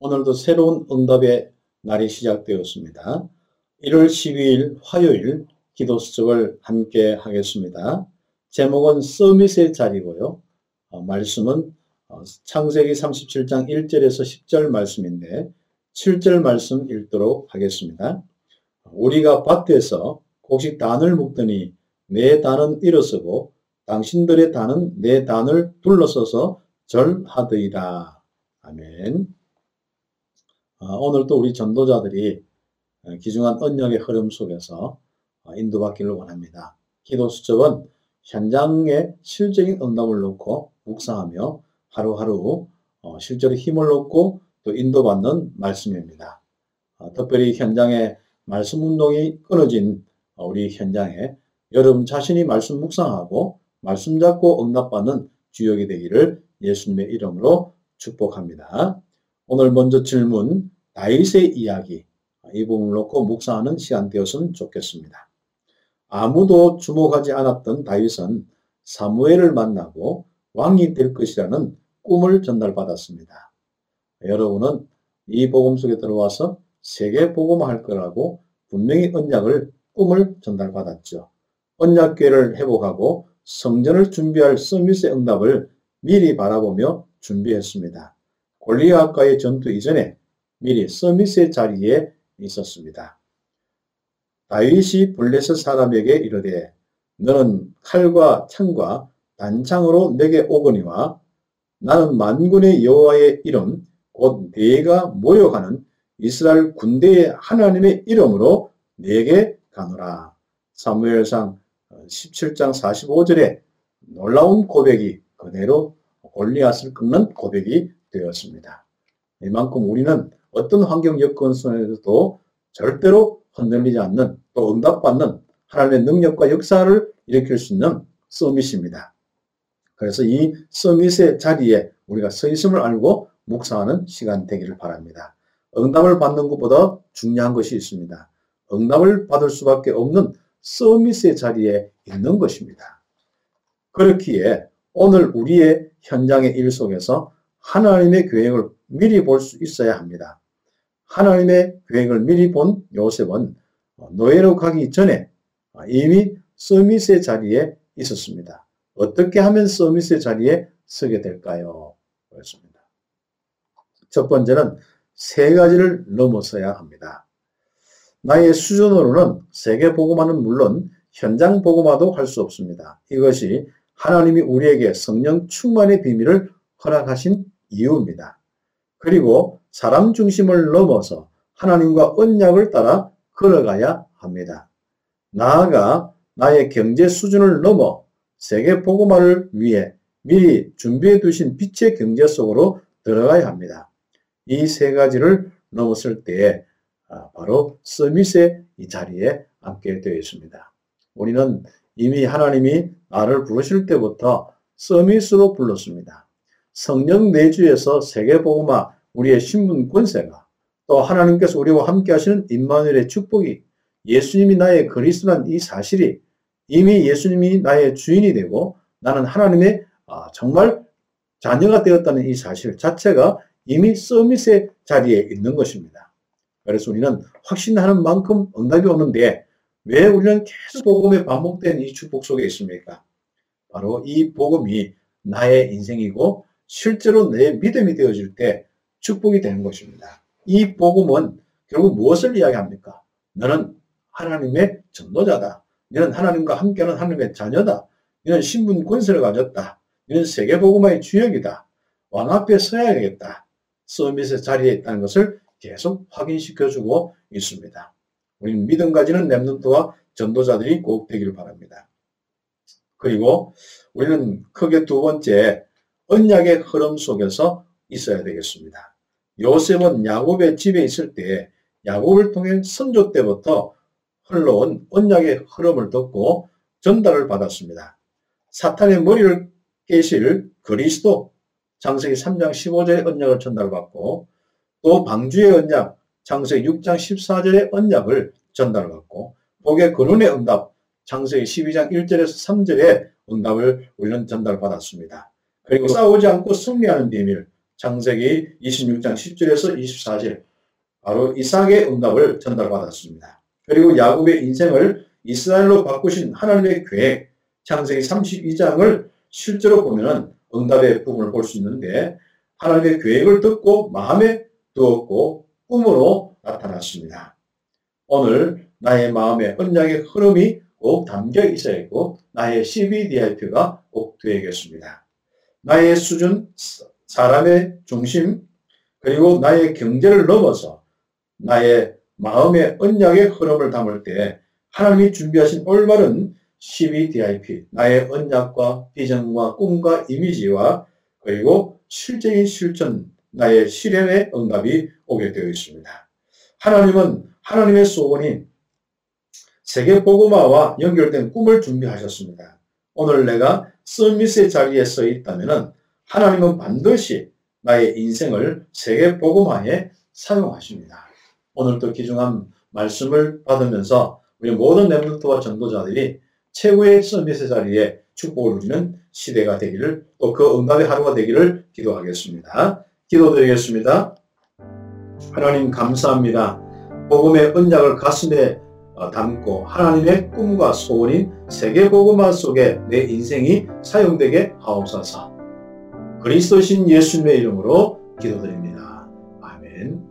오늘도 새로운 응답의 날이 시작되었습니다. 1월 12일 화요일 기도 수첩을 함께 하겠습니다. 제목은 서밋의 자리고요. 어, 말씀은 어, 창세기 37장 1절에서 10절 말씀인데 7절 말씀 읽도록 하겠습니다. 우리가 밭에서 곡식 단을 묶더니 내 단은 일어서고 당신들의 단은 내 단을 둘러서서 절하더이다. 아멘. 어, 오늘도 우리 전도자들이 어, 귀중한 언약의 흐름 속에서 어, 인도받기를 원합니다. 기도 수첩은 현장에 실적인 응답을 놓고 묵상하며 하루하루 실제로 힘을 얻고 또 인도받는 말씀입니다. 특별히 현장에 말씀 운동이 끊어진 우리 현장에 여러분 자신이 말씀 묵상하고 말씀 잡고 응답받는 주역이 되기를 예수님의 이름으로 축복합니다. 오늘 먼저 질문 다윗의 이야기 이 부분을 놓고 묵상하는 시간 되었으면 좋겠습니다. 아무도 주목하지 않았던 다윗은 사무엘을 만나고 왕이 될 것이라는 꿈을 전달받았습니다. 여러분은 이 복음 속에 들어와서 세계 복음할 거라고 분명히 언약을 꿈을 전달받았죠. 언약궤를 회복하고 성전을 준비할 서밋의 응답을 미리 바라보며 준비했습니다. 골리앗과의 전투 이전에 미리 서밋의 자리에 있었습니다. 다윗이 블레셋 사람에게 이르되 너는 칼과 창과 단창으로 내게 오거니와 나는 만군의 여호와의 이름 곧 내가 모여가는 이스라엘 군대의 하나님의 이름으로 내게 가노라. 사무엘상 17장 45절에 놀라운 고백이 그대로 골리앗을 끊는 고백이 되었습니다. 이만큼 우리는 어떤 환경 여건 속에서도 절대로 흔들리지 않는 또 응답받는 하나님의 능력과 역사를 일으킬 수 있는 서밋입니다. 그래서 이 서밋의 자리에 우리가 서 있음을 알고 묵상하는 시간 되기를 바랍니다. 응답을 받는 것보다 중요한 것이 있습니다. 응답을 받을 수밖에 없는 서밋의 자리에 있는 것입니다. 그렇기에 오늘 우리의 현장의 일 속에서 하나님의 계획을 미리 볼 수 있어야 합니다. 하나님의 계획을 미리 본 요셉은 노예로 가기 전에 이미 서밋의 자리에 있었습니다. 어떻게 하면 서밋의 자리에 서게 될까요? 그렇습니다. 첫 번째는 세 가지를 넘어서야 합니다. 나의 수준으로는 세계 보고마는 물론 현장 보고마도 할 수 없습니다. 이것이 하나님이 우리에게 성령 충만의 비밀을 허락하신 이유입니다. 그리고 사람 중심을 넘어서 하나님과 언약을 따라 걸어가야 합니다. 나아가 나의 경제 수준을 넘어 세계 보고마를 위해 미리 준비해 두신 빛의 경제 속으로 들어가야 합니다. 이 세 가지를 넘었을 때에 아, 바로 서밋의 이 자리에 앉게 되어 있습니다. 우리는 이미 하나님이 나를 부르실 때부터 서밋으로 불렀습니다. 성령 내주에서 세계복음화 우리의 신분 권세가 또 하나님께서 우리와 함께 하시는 임마누엘의 축복이 예수님이 나의 그리스도란 이 사실이 이미 예수님이 나의 주인이 되고 나는 하나님의 아, 정말 자녀가 되었다는 이 사실 자체가 이미 서밋의 자리에 있는 것입니다. 그래서 우리는 확신하는 만큼 응답이 오는데 왜 우리는 계속 복음에 반복된 이 축복 속에 있습니까? 바로 이 복음이 나의 인생이고 실제로 내 믿음이 되어질 때 축복이 되는 것입니다. 이 복음은 결국 무엇을 이야기합니까? 너는 하나님의 전도자다. 너는 하나님과 함께하는 하나님의 자녀다. 너는 신분 권세를 가졌다. 너는 세계복음의 주역이다. 왕 앞에 서야겠다. 서밋의 자리에 있다는 것을 계속 확인시켜주고 있습니다. 우리는 믿음 가지는 랩런트와 전도자들이 꼭 되기를 바랍니다. 그리고 우리는 크게 두 번째 언약의 흐름 속에서 있어야 되겠습니다. 요셉은 야곱의 집에 있을 때 야곱을 통해 선조 때부터 흘러온 언약의 흐름을 듣고 전달을 받았습니다. 사탄의 머리를 깨실 그리스도 장세기 3장 15절의 언약을 전달받고 또 방주의 언약 장세기 6장 14절의 언약을 전달받고 복의 근원의 응답 장세기 12장 1절에서 3절의 응답을 우리는 전달받았습니다. 그리고 싸우지 않고 승리하는 비밀 창세기 26장 10절에서 24절 바로 이삭의 응답을 전달받았습니다. 그리고 야곱의 인생을 이스라엘로 바꾸신 하나님의 계획 창세기 32장을 실제로 보면 응답의 부분을 볼 수 있는데 하나님의 계획을 듣고 마음에 두었고 꿈으로 나타났습니다. 오늘 나의 마음에 언약의 흐름이 꼭 담겨 있어야겠고 나의 CBDIP가 꼭 되어야겠습니다. 나의 수준, 사람의 중심, 그리고 나의 경제를 넘어서 나의 마음의 언약의 흐름을 담을 때 하나님이 준비하신 올바른 CBDIP, 나의 언약과 비전과 꿈과 이미지와 그리고 실적인 실천, 나의 실현의 응답이 오게 되어 있습니다. 하나님은 하나님의 소원인 세계 복음화와 연결된 꿈을 준비하셨습니다. 오늘 내가 서밋의 자리에 서 있다면 하나님은 반드시 나의 인생을 세계 복음화에 사용하십니다. 오늘도 귀중한 말씀을 받으면서 우리 모든 랩런트와 전도자들이 최고의 서밋의 자리에 축복을 누리는 시대가 되기를 또 그 응답의 하루가 되기를 기도하겠습니다. 기도드리겠습니다. 하나님 감사합니다. 복음의 언약을 가슴에 어, 어, 담고 하나님의 꿈과 소원인 세계보고마 속에 내 인생이 사용되게 하옵소서. 그리스도신 예수님의 이름으로 기도드립니다. 아멘.